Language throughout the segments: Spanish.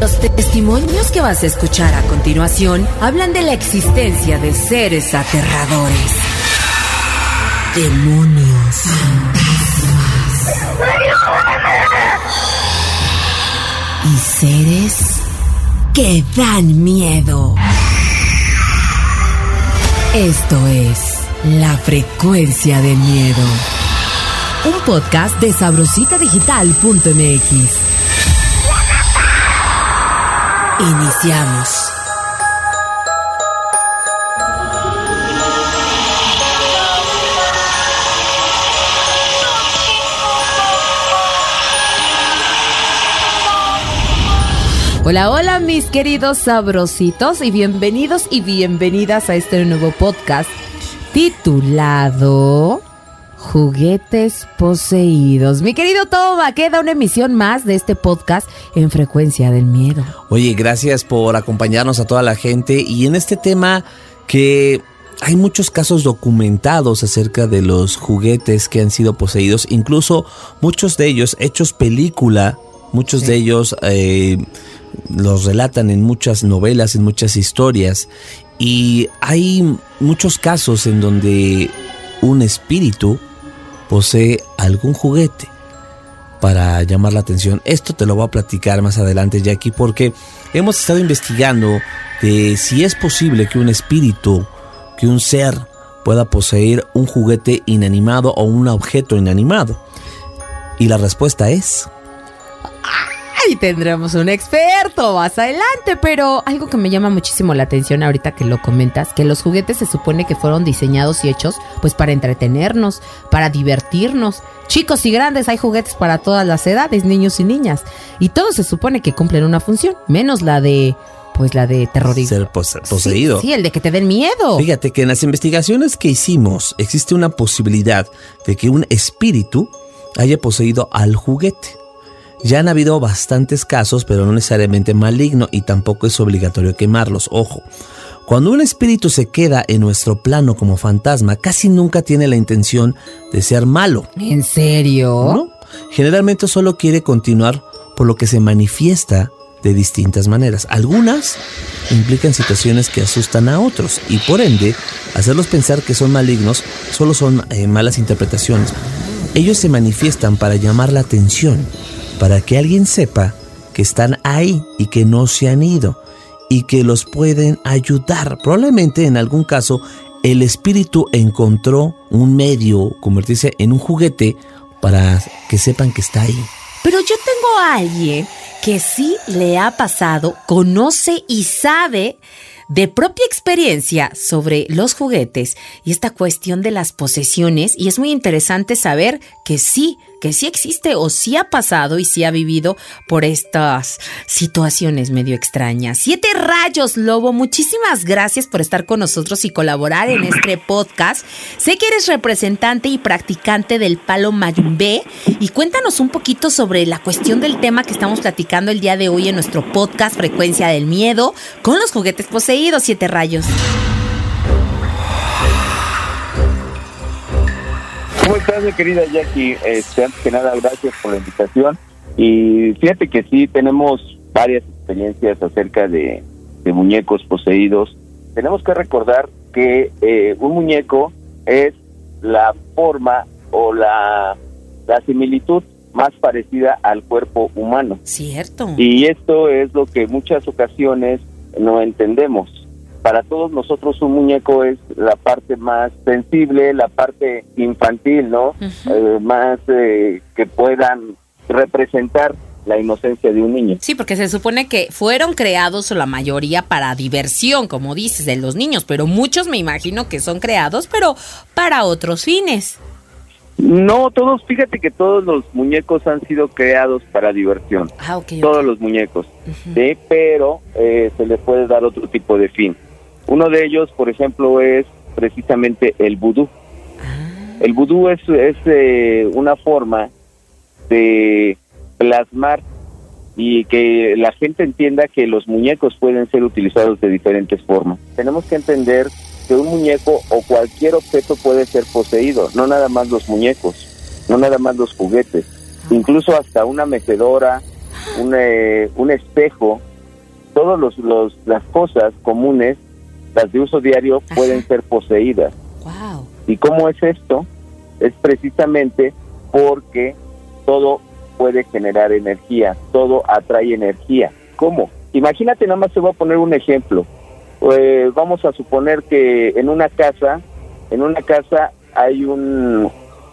Los testimonios que vas a escuchar a continuación hablan de la existencia de seres aterradores. Demonios. Y seres que dan miedo. Esto es La Frecuencia del Miedo. Un podcast de sabrositadigital.mx. Iniciamos. Hola, hola mis queridos sabrositos y bienvenidos y bienvenidas a este nuevo podcast titulado Juguetes Poseídos. Mi querido Toma, queda una emisión más de este podcast en Frecuencia del Miedo. Oye, gracias por acompañarnos a toda la gente y en este tema que hay muchos casos documentados acerca de los juguetes que han sido poseídos, incluso muchos de ellos hechos película, muchos Sí. de ellos eh, los relatan en muchas novelas, en muchas historias y hay muchos casos en donde un espíritu posee algún juguete para llamar la atención. Esto te lo voy a platicar más adelante, Jackie, porque hemos estado investigando de si es posible que un espíritu, que un ser pueda poseer un juguete inanimado o un objeto inanimado. Y la respuesta es... Ahí tendremos un experto más adelante, pero algo que me llama muchísimo la atención ahorita que lo comentas, que los juguetes se supone que fueron diseñados y hechos pues para entretenernos, para divertirnos. Chicos y grandes hay juguetes para todas las edades, niños y niñas, y todos se supone que cumplen una función, menos la de pues la de terrorismo. Ser pose- poseído. Sí, sí, el de que te den miedo. Fíjate que en las investigaciones que hicimos existe una posibilidad de que un espíritu haya poseído al juguete. Ya han habido bastantes casos, pero no necesariamente maligno y tampoco es obligatorio quemarlos. Ojo, cuando un espíritu se queda en nuestro plano como fantasma, casi nunca tiene la intención de ser malo. ¿En serio? ¿no? Generalmente solo quiere continuar por lo que se manifiesta de distintas maneras. Algunas implican situaciones que asustan a otros y por ende hacerlos pensar que son malignos solo son eh, malas interpretaciones. Ellos se manifiestan para llamar la atención, para que alguien sepa que están ahí y que no se han ido y que los pueden ayudar. Probablemente en algún caso el espíritu encontró un medio, convertirse en un juguete para que sepan que está ahí. Pero yo tengo a alguien que sí le ha pasado, conoce y sabe de propia experiencia sobre los juguetes y esta cuestión de las posesiones y es muy interesante saber que sí, que sí existe o sí ha pasado y sí ha vivido por estas situaciones medio extrañas. Siete rayos, Lobo, muchísimas gracias por estar con nosotros y colaborar en este podcast. Sé que eres representante y practicante del palo mayumbé y cuéntanos un poquito sobre la cuestión del tema que estamos platicando el día de hoy en nuestro podcast Frecuencia del Miedo con los juguetes poseídos, siete rayos. Estás, mi querida Jackie? Este, antes que nada, gracias por la invitación. Y fíjate que sí, tenemos varias experiencias acerca de, de muñecos poseídos. Tenemos que recordar que eh, un muñeco es la forma o la, la similitud más parecida al cuerpo humano. Cierto. Y esto es lo que muchas ocasiones no entendemos. Para todos nosotros un muñeco es la parte más sensible, la parte infantil, ¿no? Eh, más eh, que puedan representar la inocencia de un niño. Sí, porque se supone que fueron creados la mayoría para diversión, como dices, de los niños, pero muchos me imagino que son creados, pero para otros fines. No, todos, fíjate que todos los muñecos han sido creados para diversión. Ah, ok. ok. todos los muñecos. ¿sí? Pero eh, se le puede dar otro tipo de fin. Uno de ellos, por ejemplo, es precisamente el vudú. El vudú es, es eh, una forma de plasmar y que la gente entienda que los muñecos pueden ser utilizados de diferentes formas. Tenemos que entender que un muñeco o cualquier objeto puede ser poseído, no nada más los muñecos, no nada más los juguetes, incluso hasta una mecedora, un, eh, un espejo, todas los, las cosas comunes, las de uso diario, pueden ser poseídas. Wow. ¿Y cómo es esto? Es precisamente porque todo puede generar energía, todo atrae energía. ¿Cómo? Imagínate, nada más te voy a poner un ejemplo. Eh, vamos a suponer que en una casa, en una casa hay un,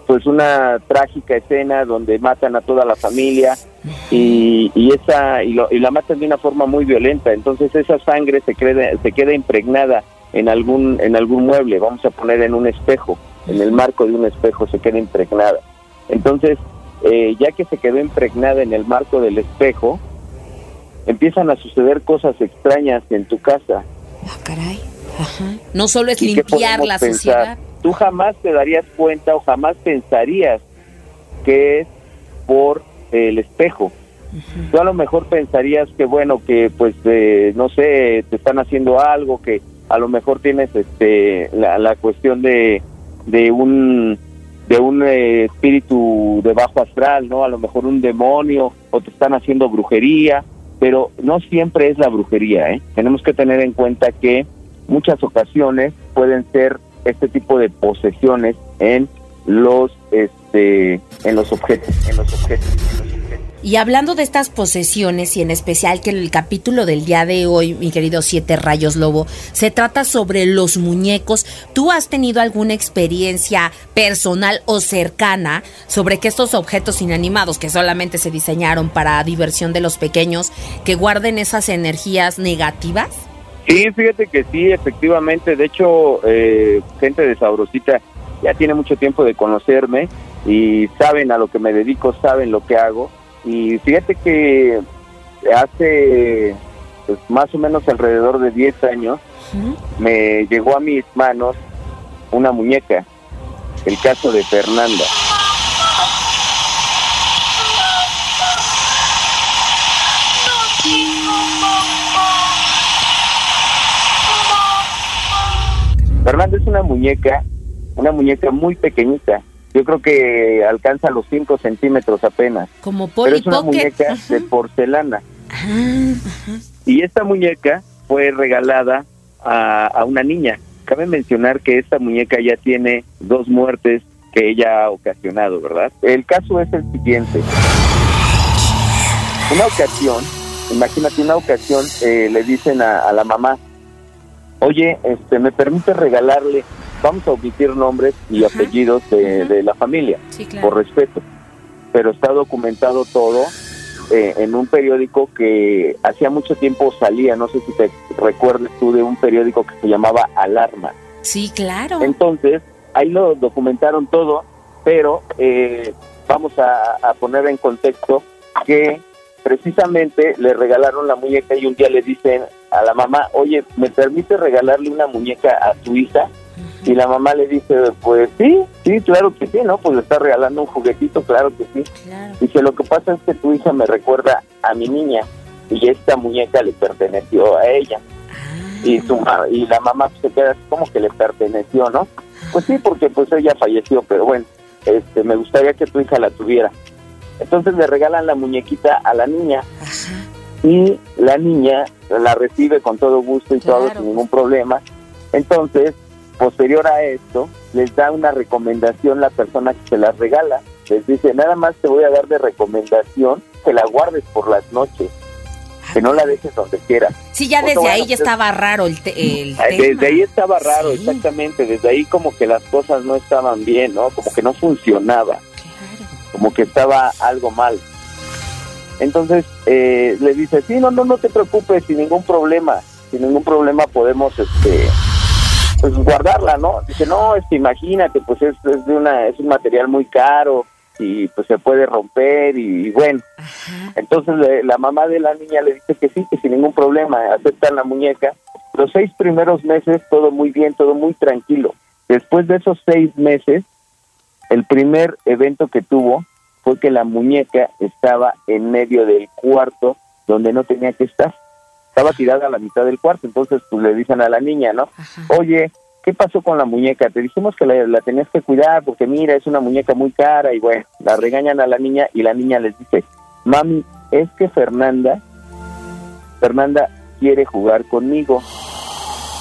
pues una trágica escena donde matan a toda la familia y, y esa y, lo, y, la matan de una forma muy violenta. Entonces esa sangre se queda se queda impregnada en algún en algún mueble vamos a poner en un espejo en el marco de un espejo se queda impregnada. Entonces eh, ya que se quedó impregnada en el marco del espejo empiezan a suceder cosas extrañas en tu casa. Ah caray. Ajá. no solo es limpiar la pensar? sociedad tú jamás te darías cuenta o jamás pensarías que es por el espejo. Uh -huh. Tú a lo mejor pensarías que bueno, que pues eh, no sé, te están haciendo algo, que a lo mejor tienes este la, la cuestión de, de un de un eh, espíritu de bajo astral, ¿no? A lo mejor un demonio o te están haciendo brujería, pero no siempre es la brujería, ¿eh? Tenemos que tener en cuenta que muchas ocasiones pueden ser este tipo de posesiones en los este en los objetos en los objetos, en los objetos. Y hablando de estas posesiones y en especial que el capítulo del día de hoy mi querido siete rayos lobo se trata sobre los muñecos tú has tenido alguna experiencia personal o cercana sobre que estos objetos inanimados que solamente se diseñaron para diversión de los pequeños que guarden esas energías negativas Sí, fíjate que sí, efectivamente. De hecho, eh, gente de Sabrosita ya tiene mucho tiempo de conocerme y saben a lo que me dedico, saben lo que hago. Y fíjate que hace pues, más o menos alrededor de 10 años me llegó a mis manos una muñeca, el caso de Fernanda. Fernanda es una muñeca, una muñeca muy pequeñita. Yo creo que alcanza los 5 centímetros apenas. como Pero es una muñeca Ajá. de porcelana. Ah, ajá. Y esta muñeca fue regalada a, a una niña. Cabe mencionar que esta muñeca ya tiene dos muertes que ella ha ocasionado, ¿verdad? El caso es el siguiente. Una ocasión, imagínate una ocasión, eh, le dicen a, a la mamá, oye, este, ¿me permite regalarle? Vamos a omitir nombres y Ajá, apellidos de, de la familia sí claro por respeto. Pero está documentado todo eh, en un periódico que hacía mucho tiempo salía, no sé si te recuerdas tú de un periódico que se llamaba Alarma. sí claro Entonces, ahí lo documentaron todo, pero eh, vamos a, a poner en contexto que precisamente le regalaron la muñeca y un día le dicen a la mamá, oye, ¿me permite regalarle una muñeca a tu hija? Y la mamá le dice, pues sí, sí, claro que sí, ¿no? Pues le está regalando un juguetito, claro que sí. claro Dice, lo que pasa es que tu hija me recuerda a mi niña y esta muñeca le perteneció a ella. Ah, Y, su y la mamá se queda así como que le perteneció, ¿no? Pues sí, porque pues ella falleció, pero bueno, este, me gustaría que tu hija la tuviera. Entonces le regalan la muñequita a la niña ajá. y la niña la recibe con todo gusto y todo sin ningún problema. Entonces, posterior a esto, les da una recomendación la persona que se las regala. Les dice, nada más te voy a dar de recomendación que la guardes por las noches, que no la dejes donde quieras. Sí, ya desde ahí ya pues, estaba raro el, te- el Ah, tema. Desde ahí estaba raro, Sí, exactamente. Desde ahí como que las cosas no estaban bien, ¿no? Como que no funcionaba, Claro. como que estaba algo mal. Entonces eh, le dice, sí, no, no, no te preocupes, sin ningún problema, sin ningún problema podemos, este, pues guardarla, ¿no? Dice, no, este, imagínate, pues es, es de una, es un material muy caro y pues se puede romper y, y bueno, Ajá. entonces le- la mamá de la niña le dice que sí, que sin ningún problema, aceptan la muñeca. Los seis primeros meses todo muy bien, todo muy tranquilo. Después de esos seis meses, el primer evento que tuvo fue que la muñeca estaba en medio del cuarto donde no tenía que estar. Estaba tirada a la mitad del cuarto, entonces pues le dicen a la niña, ¿no? Ajá. Oye, ¿qué pasó con la muñeca? Te dijimos que la, la tenías que cuidar porque mira, es una muñeca muy cara y bueno, la regañan a la niña y la niña les dice, mami, es que Fernanda, Fernanda quiere jugar conmigo.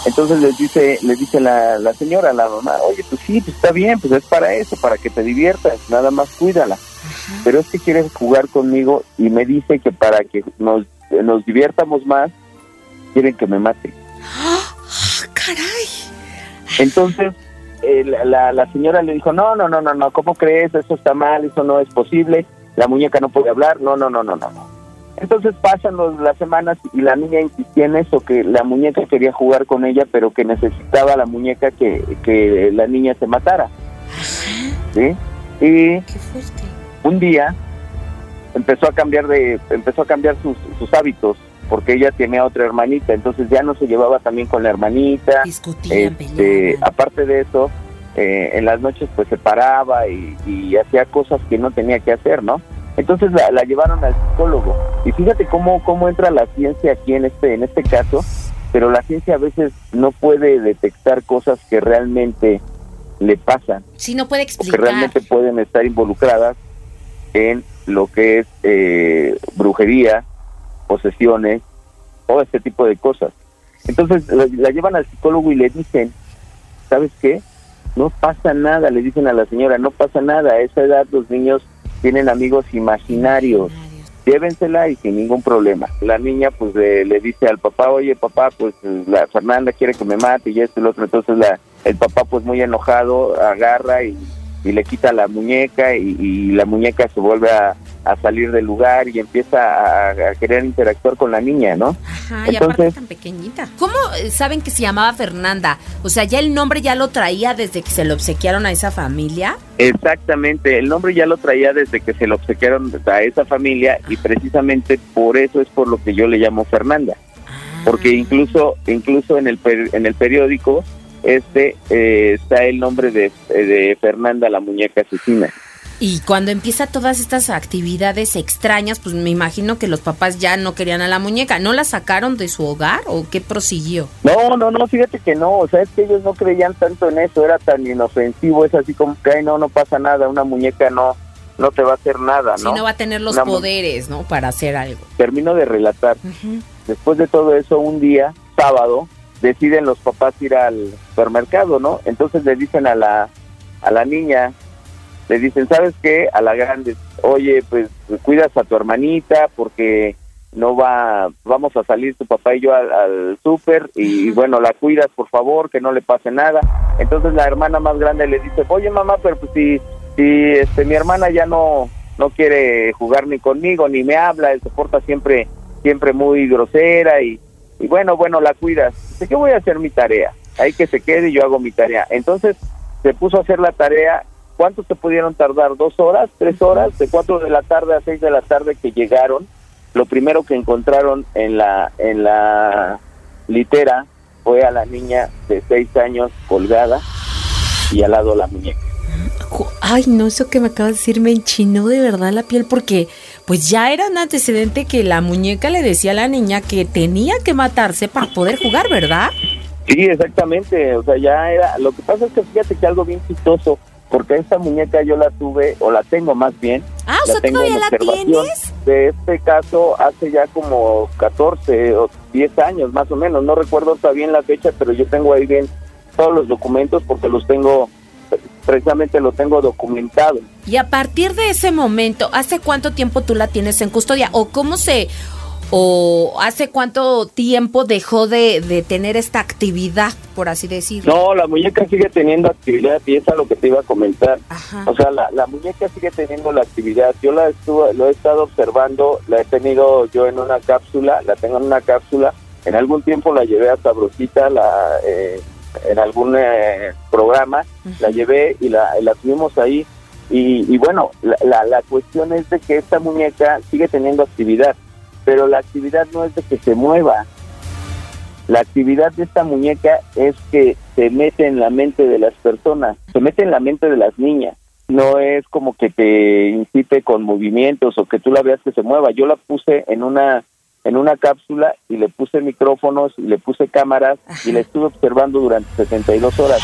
Entonces les dice, les dice la, la señora, la mamá, oye, pues sí, pues está bien, pues es para eso, para que te diviertas, nada más cuídala. Pero es que quiere jugar conmigo y me dice que para que nos, nos diviértamos más, quieren que me mate. ¡Ah, ¡Caray! Entonces, eh, la, la señora le dijo, no, no, no, no, no, ¿cómo crees? Eso está mal, eso no es posible, la muñeca no puede hablar, no, no, no, no, no. Entonces pasan los, las semanas y la niña insistía en eso, que la muñeca quería jugar con ella, pero que necesitaba la muñeca que, que la niña se matara. ¿Sí? Y un día empezó a cambiar de empezó a cambiar sus, sus hábitos porque ella tenía otra hermanita, entonces ya no se llevaba también con la hermanita. Discutían, este, aparte de eso, eh, en las noches pues se paraba y, y hacía cosas que no tenía que hacer, ¿no? Entonces la, la, llevaron al psicólogo. Y fíjate cómo, cómo entra la ciencia aquí en este, en este caso, pero la ciencia a veces no puede detectar cosas que realmente le pasan. Sí, no puede explicar. que realmente pueden estar involucradas en lo que es eh, brujería, posesiones, todo este tipo de cosas. Entonces la, la llevan al psicólogo y le dicen, ¿sabes qué? No pasa nada, le dicen a la señora, no pasa nada, a esa edad los niños tienen amigos imaginarios. Llévensela y sin ningún problema. La niña pues le, le dice al papá, oye papá, pues la Fernanda quiere que me mate y esto y lo otro. Entonces la, el papá pues muy enojado agarra y, y le quita la muñeca y, y la muñeca se vuelve a, a, salir del lugar y empieza a, a, querer interactuar con la niña, ¿no? Ajá, y Entonces, aparte tan pequeñita. ¿Cómo saben que se llamaba Fernanda? O sea, ya el nombre ya lo traía desde que se lo obsequiaron a esa familia. Exactamente, el nombre ya lo traía desde que se lo obsequiaron a esa familia y precisamente por eso es por lo que yo le llamo Fernanda. Ah. Porque incluso incluso en el en el periódico este eh, está el nombre de, de Fernanda la muñeca asesina. Y cuando empieza todas estas actividades extrañas, pues me imagino que los papás ya no querían a la muñeca. ¿No la sacaron de su hogar o qué prosiguió? No, no, no, fíjate que no. O sea, es que ellos no creían tanto en eso. Era tan inofensivo. Es así como que, ay, no, no pasa nada. Una muñeca no no te va a hacer nada, ¿no? Sí, no va a tener los Una poderes, ¿no? Para hacer algo. Termino de relatar. Uh -huh. Después de todo eso, un día, sábado, deciden los papás ir al supermercado, ¿no? Entonces le dicen a la, a la niña, le dicen, ¿sabes qué? A la grande, oye, pues cuidas a tu hermanita porque no va, vamos a salir tu papá y yo al, al súper y, bueno, la cuidas por favor, que no le pase nada. Entonces la hermana más grande le dice, oye mamá, pero pues si, si este, mi hermana ya no, no quiere jugar ni conmigo, ni me habla, se porta siempre, siempre muy grosera y, y bueno, bueno, la cuidas. Dice, ¿qué voy a hacer mi tarea? Ahí que se quede y yo hago mi tarea. Entonces se puso a hacer la tarea. ¿Cuánto se pudieron tardar? ¿Dos horas? ¿Tres horas? De cuatro de la tarde a seis de la tarde que llegaron. Lo primero que encontraron en la, en la litera fue a la niña de seis años colgada y al lado la muñeca. Ay, no, eso que me acabas de decir me enchinó de verdad la piel porque pues ya era un antecedente que la muñeca le decía a la niña que tenía que matarse para poder jugar, ¿verdad? Sí, exactamente, o sea, ya era, lo que pasa es que fíjate que algo bien chistoso, porque esta muñeca yo la tuve, o la tengo más bien. Ah, o sea, todavía la tienes. De este caso hace ya como 14 o 10 años más o menos, no recuerdo está bien la fecha, pero yo tengo ahí bien todos los documentos porque los tengo precisamente lo tengo documentado. Y a partir de ese momento, ¿hace cuánto tiempo tú la tienes en custodia? ¿O cómo se... o hace cuánto tiempo dejó de, de tener esta actividad, por así decirlo? No, la muñeca sigue teniendo actividad y es a lo que te iba a comentar. Ajá. O sea, la, la muñeca sigue teniendo la actividad. Yo la estuve, lo he estado observando, la he tenido yo en una cápsula, la tengo en una cápsula. En algún tiempo la llevé a Sabrosita, la... Eh, en algún eh, programa, uh -huh. la llevé y la, la tuvimos ahí. Y, y bueno, la, la, la, cuestión es de que esta muñeca sigue teniendo actividad, pero la actividad no es de que se mueva. La actividad de esta muñeca es que se mete en la mente de las personas, se mete en la mente de las niñas. No es como que te incite con movimientos o que tú la veas que se mueva. Yo la puse en una en una cápsula y le puse micrófonos y le puse cámaras y la estuve observando durante 72 horas.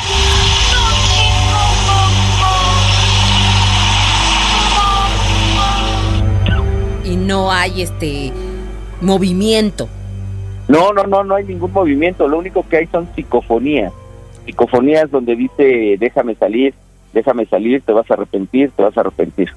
Y no hay este movimiento. No, no, no, no hay ningún movimiento. Lo único que hay son psicofonías. Psicofonías donde dice, déjame salir, déjame salir, te vas a arrepentir, te vas a arrepentir.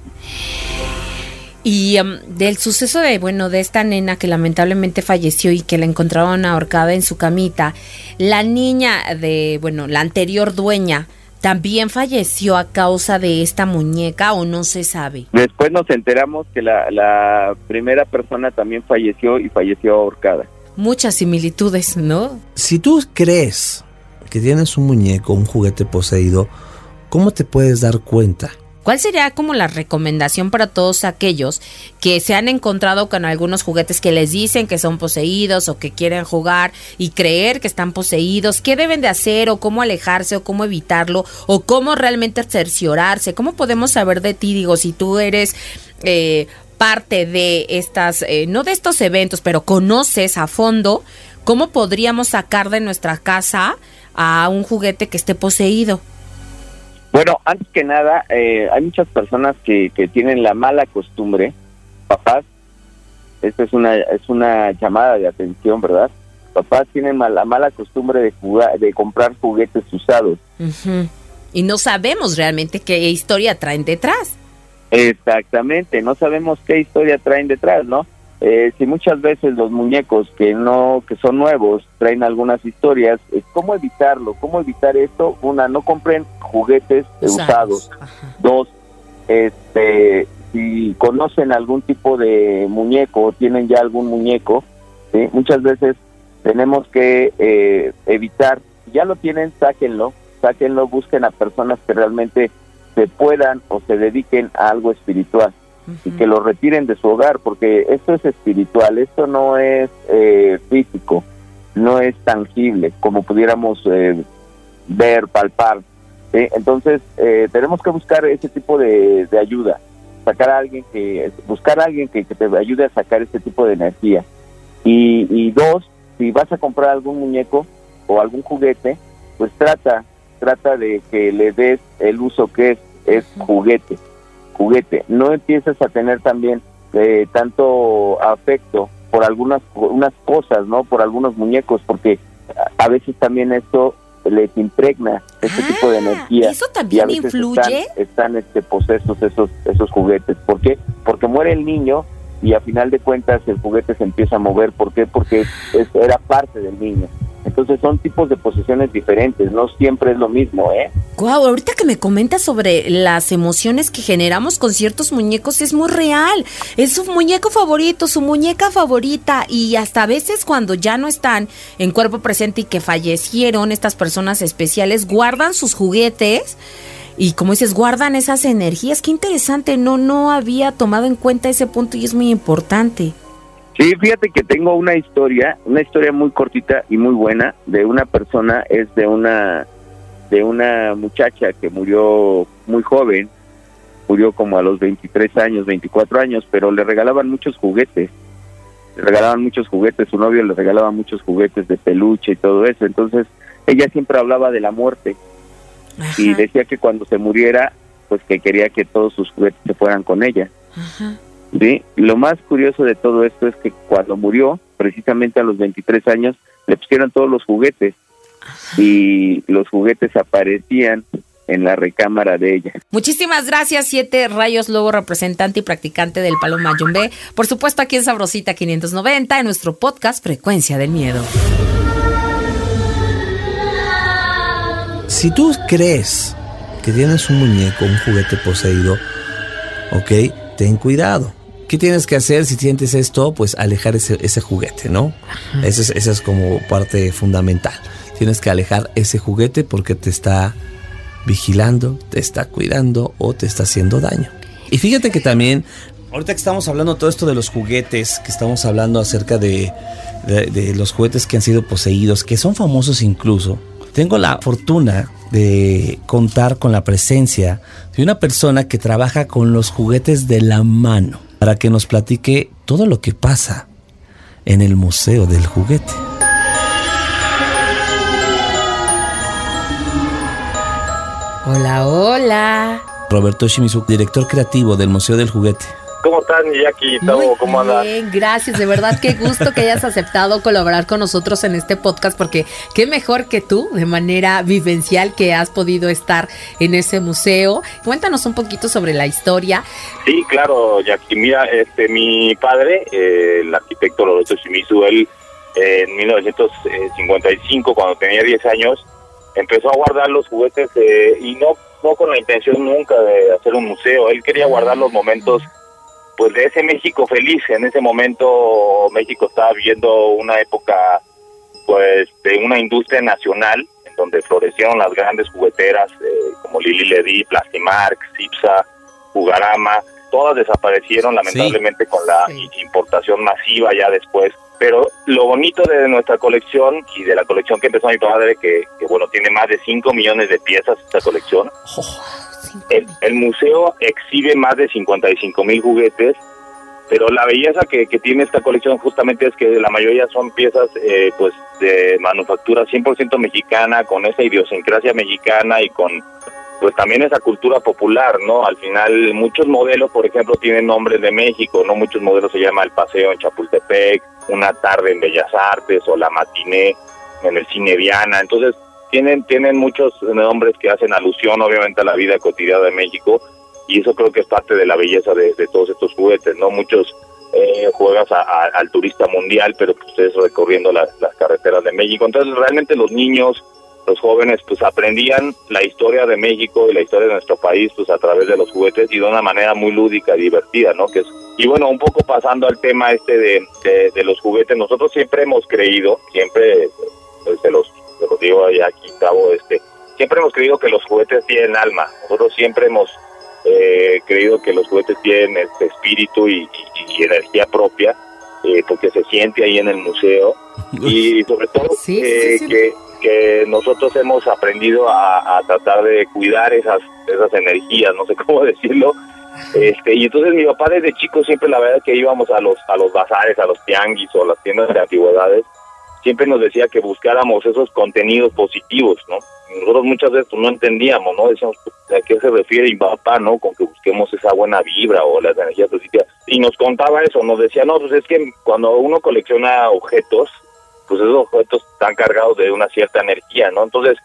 Y em, del suceso de, bueno, de esta nena que lamentablemente falleció y que la encontraron ahorcada en su camita, la niña de, bueno, la anterior dueña, ¿también falleció a causa de esta muñeca o no se sabe? Después nos enteramos que la, la primera persona también falleció y falleció ahorcada. Muchas similitudes, ¿no? Si tú crees que tienes un muñeco, un juguete poseído, ¿cómo te puedes dar cuenta? ¿Cuál sería como la recomendación para todos aquellos que se han encontrado con algunos juguetes que les dicen que son poseídos o que quieren jugar y creer que están poseídos? ¿Qué deben de hacer o cómo alejarse o cómo evitarlo o cómo realmente cerciorarse? ¿Cómo podemos saber de ti? Digo, si tú eres... Eh, parte de estas, eh, no de estos eventos, pero conoces a fondo, ¿cómo podríamos sacar de nuestra casa a un juguete que esté poseído? Bueno, antes que nada, eh, hay muchas personas que, que tienen la mala costumbre, papás, esta es una, es una llamada de atención, ¿verdad? Papás tienen la mala costumbre de, jugar, de comprar juguetes usados. Y no sabemos realmente qué historia traen detrás. Exactamente, no sabemos qué historia traen detrás, ¿no? Eh, si muchas veces los muñecos que no que son nuevos traen algunas historias, ¿cómo evitarlo? ¿Cómo evitar esto? Una, no compren juguetes usados. Dos, este, si conocen algún tipo de muñeco o tienen ya algún muñeco, muchas veces tenemos que eh, evitar, si ya lo tienen, sáquenlo, sáquenlo, busquen a personas que realmente se puedan o se dediquen a algo espiritual y que lo retiren de su hogar, porque esto es espiritual, esto no es eh, físico, no es tangible, como pudiéramos eh, ver, palpar. Entonces, eh, tenemos que buscar ese tipo de, ayuda, sacar a alguien que, buscar a alguien que, te ayude a sacar ese tipo de energía. Y, y dos, si vas a comprar algún muñeco o algún juguete, pues trata, trata de que le des el uso que es, es juguete juguete. No empieces a tener también eh, tanto afecto por algunas unas cosas, ¿no? Por algunos muñecos, porque a, veces también esto les impregna este tipo de ah, energía. ¿Eso también influye? Están, este posesos esos esos juguetes. ¿Por qué? Porque muere el niño y a final de cuentas el juguete se empieza a mover. ¿Por qué? Porque era parte del niño. Entonces son tipos de posesiones diferentes, no siempre es lo mismo, ¿eh? Guau, ahorita que me comentas sobre las emociones que generamos con ciertos muñecos es muy real. Es su muñeco favorito, su muñeca favorita y hasta a veces cuando ya no están en cuerpo presente y que fallecieron estas personas especiales guardan sus juguetes y como dices, guardan esas energías. Qué interesante, no no había tomado en cuenta ese punto y es muy importante. Sí, fíjate que tengo una historia, una historia muy cortita y muy buena de una persona, es de una de una muchacha que murió muy joven, murió como a los 23 años, 24 años, pero le regalaban muchos juguetes. Le regalaban muchos juguetes, su novio le regalaba muchos juguetes de peluche y todo eso. Entonces, ella siempre hablaba de la muerte y decía que cuando se muriera, pues que quería que todos sus juguetes se fueran con ella. Ajá. ¿sí? Lo más curioso de todo esto es que cuando murió, precisamente a los 23 años, le pusieron todos los juguetes y los juguetes aparecían en la recámara de ella. Muchísimas gracias, Siete Rayos Lobo, representante y practicante del Paloma Yumbe. Por supuesto, aquí en Sabrosita 590, en nuestro podcast Frecuencia del Miedo. Si tú crees que tienes un muñeco, un juguete poseído, ok, ten cuidado. ¿Qué tienes que hacer si sientes esto? Pues alejar ese, ese juguete, ¿no? Esa es, es como parte fundamental. Tienes que alejar ese juguete porque te está vigilando, te está cuidando o te está haciendo daño. Y fíjate que también, ahorita que estamos hablando todo esto de los juguetes, que estamos hablando acerca de, de, los juguetes que han sido poseídos, que son famosos incluso, tengo la fortuna de contar con la presencia de una persona que trabaja con los juguetes de la mano para que nos platique todo lo que pasa en el Museo del Juguete. Hola, hola. Roberto Shimizu, director creativo del Museo del Juguete. ¿Cómo están, Jackie? ¿Cómo andas? Bien, gracias. De verdad, qué gusto que hayas aceptado colaborar con nosotros en este podcast, porque qué mejor que tú, de manera vivencial, que has podido estar en ese museo. Cuéntanos un poquito sobre la historia. Sí, claro, Jackie. Mira, este, mi padre, eh, el arquitecto Lorenzo Shimizu, él eh, en 1955, cuando tenía 10 años, empezó a guardar los juguetes eh, y no, no con la intención nunca de hacer un museo. Él quería guardar los momentos pues de ese México feliz. En ese momento México estaba viviendo una época pues de una industria nacional en donde florecieron las grandes jugueteras eh, como Lili Ledy, Plastimark, Cipsa, Jugarama, todas desaparecieron lamentablemente con la importación masiva ya después. Pero lo bonito de nuestra colección y de la colección que empezó mi padre, que, que bueno, tiene más de 5 millones de piezas esta colección, oh. El, museo exhibe más de 55 mil juguetes, pero la belleza que, tiene esta colección justamente es que la mayoría son piezas eh, pues de manufactura 100% mexicana, con esa idiosincrasia mexicana y con pues también esa cultura popular, ¿no? Al final muchos modelos, por ejemplo, tienen nombres de México, ¿no? Muchos modelos se llama El Paseo en Chapultepec, Una tarde en Bellas Artes o La Matiné en el Cine Viana. Entonces, tienen, tienen muchos nombres que hacen alusión obviamente a la vida cotidiana de México y eso creo que es parte de la belleza de, todos estos juguetes, ¿no? Muchos eh, juegas al turista mundial, pero pues ustedes recorriendo las carreteras de México. Entonces realmente los niños, los jóvenes, pues aprendían la historia de México y la historia de nuestro país, pues a través de los juguetes y de una manera muy lúdica y divertida, ¿no? Que es, y bueno, un poco pasando al tema este de, de, los juguetes, nosotros siempre hemos creído, siempre pues, de los lo digo aquí, Cabo, este, siempre hemos creído que los juguetes tienen alma. Nosotros siempre hemos eh, creído que los juguetes tienen este espíritu y, energía propia, eh, porque se siente ahí en el museo. y sobre todo eh, que, que, nosotros hemos aprendido a, tratar de cuidar esas, esas energías, no sé cómo decirlo. Este, y entonces mi papá desde chico siempre la verdad que íbamos a los a los bazares, a los tianguis o a las tiendas de antigüedades siempre nos decía que buscáramos esos contenidos positivos, ¿no? Nosotros muchas veces no entendíamos, ¿no? Decíamos, ¿a qué se refiere mi papá, no? Con que busquemos esa buena vibra o las energías positivas. Y nos contaba eso, nos decía, no, pues es que cuando uno colecciona objetos, pues esos objetos están cargados de una cierta energía, ¿no? Entonces,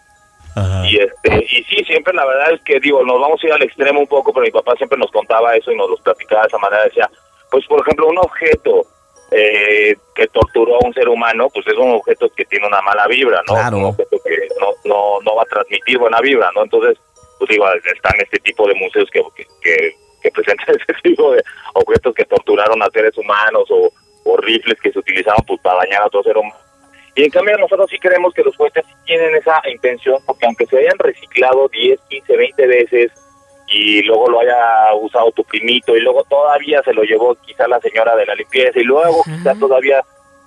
y este y sí, siempre la verdad es que, digo, nos vamos a ir al extremo un poco, pero mi papá siempre nos contaba eso y nos lo platicaba de esa manera, decía, pues por ejemplo, un objeto eh, que torturó a un ser humano, pues es un objeto que tiene una mala vibra, ¿no? Un objeto que no, no, no va a transmitir buena vibra, ¿no? Entonces, pues digo, están este tipo de museos que, que, que, presentan ese tipo de objetos que torturaron a seres humanos o, rifles que se utilizaban pues, para dañar a otro ser humano. Y en cambio nosotros sí creemos que los juguetes tienen esa intención, porque aunque se hayan reciclado 10, 15, 20 veces, y luego lo haya usado tu primito y luego todavía se lo llevó quizá la señora de la limpieza y luego quizá todavía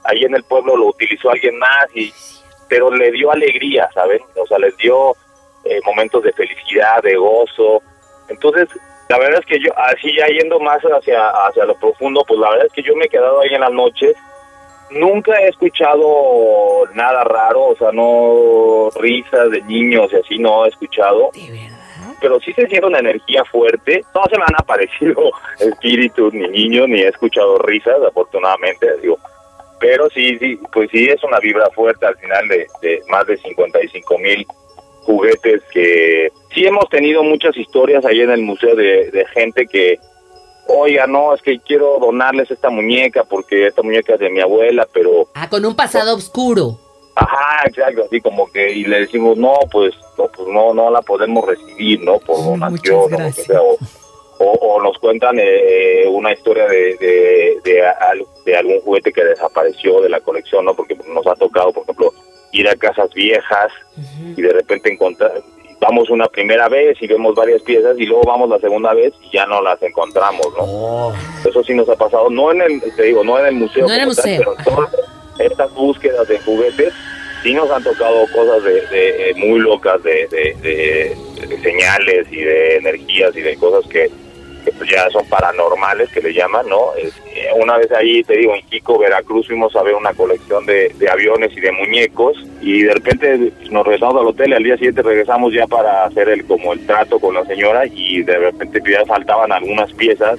ahí en el pueblo lo utilizó alguien más y pero le dio alegría, ¿saben? O sea, les dio eh, momentos de felicidad, de gozo. Entonces, la verdad es que yo, así ya yendo más hacia, hacia lo profundo, pues la verdad es que yo me he quedado ahí en las noches. Nunca he escuchado nada raro, o sea, no risas de niños y así, no he escuchado pero sí se siente una energía fuerte. No se me han aparecido espíritus ni niños, ni he escuchado risas, afortunadamente, digo. Pero sí, sí, pues sí es una vibra fuerte al final de, más de 55 mil juguetes que sí hemos tenido muchas historias ahí en el museo de, de gente que, oiga, no, es que quiero donarles esta muñeca porque esta muñeca es de mi abuela, pero... Ah, con un pasado oscuro. Ajá, exacto, así como que, y le decimos, no, pues, no, pues no, no la podemos recibir, ¿no? Por donación, o, o, nos cuentan eh, una historia de, de, de, algún juguete que desapareció de la colección, ¿no? Porque nos ha tocado, por ejemplo, ir a casas viejas y de repente encontrar, vamos una primera vez y vemos varias piezas y luego vamos la segunda vez y ya no las encontramos, ¿no? Oh. Eso sí nos ha pasado, no en el, te digo, no en el museo, no en el museo. pero estas búsquedas de juguetes sí nos han tocado cosas de, muy locas de, señales y de energías y de cosas que, pues ya son paranormales que le llaman, ¿no? Eh, una vez ahí, te digo, en Chico, Veracruz, fuimos a ver una colección de, aviones y de muñecos y de repente nos regresamos al hotel y al día siguiente regresamos ya para hacer el como el trato con la señora y de repente ya faltaban algunas piezas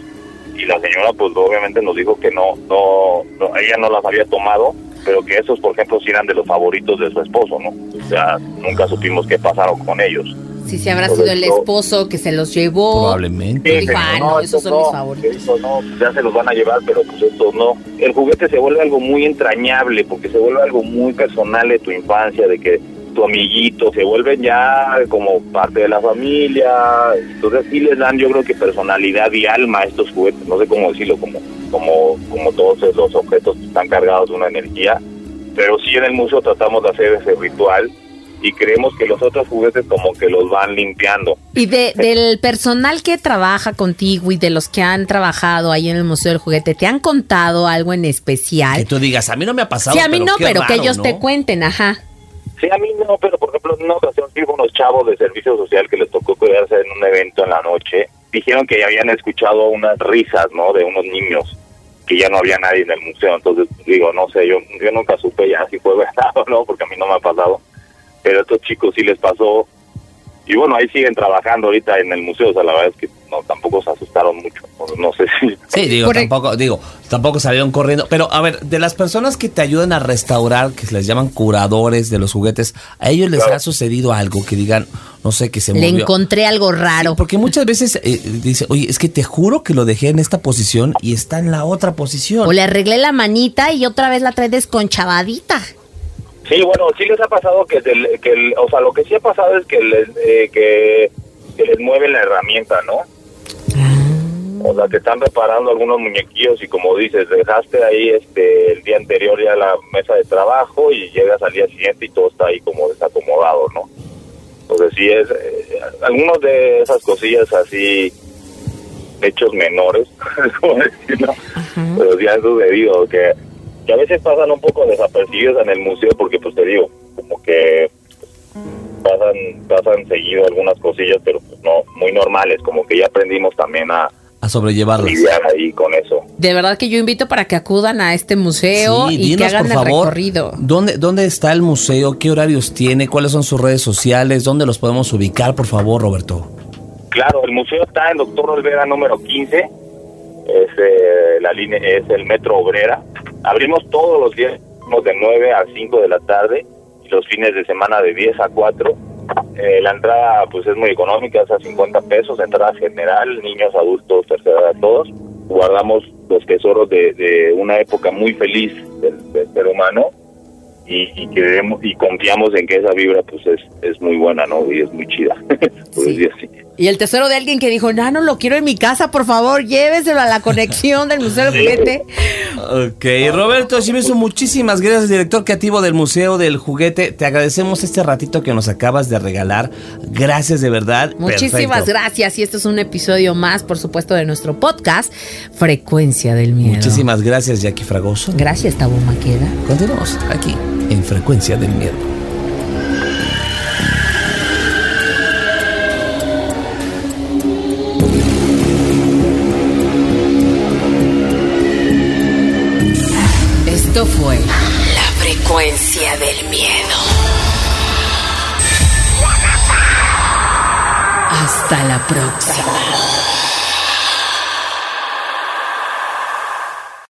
y la señora pues obviamente nos dijo que no, no, no, ella no las había tomado, pero que esos por ejemplo sí eran de los favoritos de su esposo, ¿no? O sea, nunca supimos qué pasaron con ellos. Si se habrá sido el esposo que se los llevó. Probablemente. Dijo, ah, no, esos son mis favoritos. Eso no, ya se los van a llevar, pero pues estos no. El juguete se vuelve algo muy entrañable, porque se vuelve algo muy personal de tu infancia, de que tu amiguito, se vuelven ya como parte de la familia, entonces sí les dan yo creo que personalidad y alma a estos juguetes, no sé cómo decirlo, como, como, como todos esos objetos están cargados de una energía, pero sí en el museo tratamos de hacer ese ritual y creemos que los otros juguetes como que los van limpiando. Y de, del personal que trabaja contigo y de los que han trabajado ahí en el Museo del Juguete, ¿te han contado algo en especial? Que tú digas, a mí no me ha pasado. Sí, a mí pero no, pero que raro, ellos ¿no? te cuenten, ajá. Sí, a mí no, pero por ejemplo, en una ocasión sí hubo unos chavos de servicio social que les tocó cuidarse en un evento en la noche. Dijeron que habían escuchado unas risas, ¿no? De unos niños, que ya no había nadie en el museo. Entonces, digo, no sé, yo, yo nunca supe ya si fue verdad o no, porque a mí no me ha pasado. Pero a estos chicos sí les pasó. Y bueno, ahí siguen trabajando ahorita en el museo. O sea, la verdad es que no, tampoco se asustaron mucho. No sé si... Sí, digo, Por- tampoco, digo, tampoco salieron corriendo. Pero, a ver, de las personas que te ayudan a restaurar, que se les llaman curadores de los juguetes, ¿a ellos les Claro. ha sucedido algo que digan, no sé, que se Le encontré algo raro. Sí, porque muchas veces eh, dice, oye, es que te juro que lo dejé en esta posición y está en la otra posición. O le arreglé la manita y otra vez la trae desconchavadita. Sí, bueno, sí les ha pasado que, del- que el- o sea, lo que sí ha pasado es que les, eh, que, que les mueven la herramienta, ¿no? O sea, que están reparando algunos muñequillos y como dices, dejaste ahí este el día anterior ya la mesa de trabajo y llegas al día siguiente y todo está ahí como desacomodado, ¿no? Entonces sí es, eh, algunos de esas cosillas así, hechos menores, ¿cómo decirlo? Pero sí han sucedido, que, que a veces pasan un poco desapercibidos en el museo porque pues te digo, como que pasan pasan seguido algunas cosillas, pero pues no, muy normales, como que ya aprendimos también a A sobrellevarlas. lidiar ahí con eso. De verdad que yo invito para que acudan a este museo Sí, y que hagan por el favor, recorrido. ¿dónde, ¿dónde está el museo? ¿Qué horarios tiene? ¿Cuáles son sus redes sociales? ¿Dónde los podemos ubicar, por favor, Roberto? Claro, el museo está en Doctor Olvera número 15, es, eh, la línea, es el Metro Obrera. Abrimos todos los días de 9 a 5 de la tarde y los fines de semana de 10 a 4. Eh, la entrada pues es muy económica, es a 50 pesos, entrada general, niños, adultos, tercera edad, todos. Guardamos los tesoros de, de una época muy feliz del, del ser humano y, y queremos y confiamos en que esa vibra pues es, es muy buena, ¿no? Y es muy chida. por Sí. decir así. Y el tesoro de alguien que dijo, no, no lo quiero en mi casa, por favor, lléveselo a la conexión del Museo del Juguete. Ok, Roberto Chimizo, muchísimas gracias, director creativo del Museo del Juguete. Te agradecemos este ratito que nos acabas de regalar. Gracias de verdad. Muchísimas Perfecto. gracias. Y este es un episodio más, por supuesto, de nuestro podcast, Frecuencia del Miedo. Muchísimas gracias, Jackie Fragoso. Gracias, Tabo Maqueda. Continuamos aquí en Frecuencia del Miedo. Del Miedo. Hasta la próxima.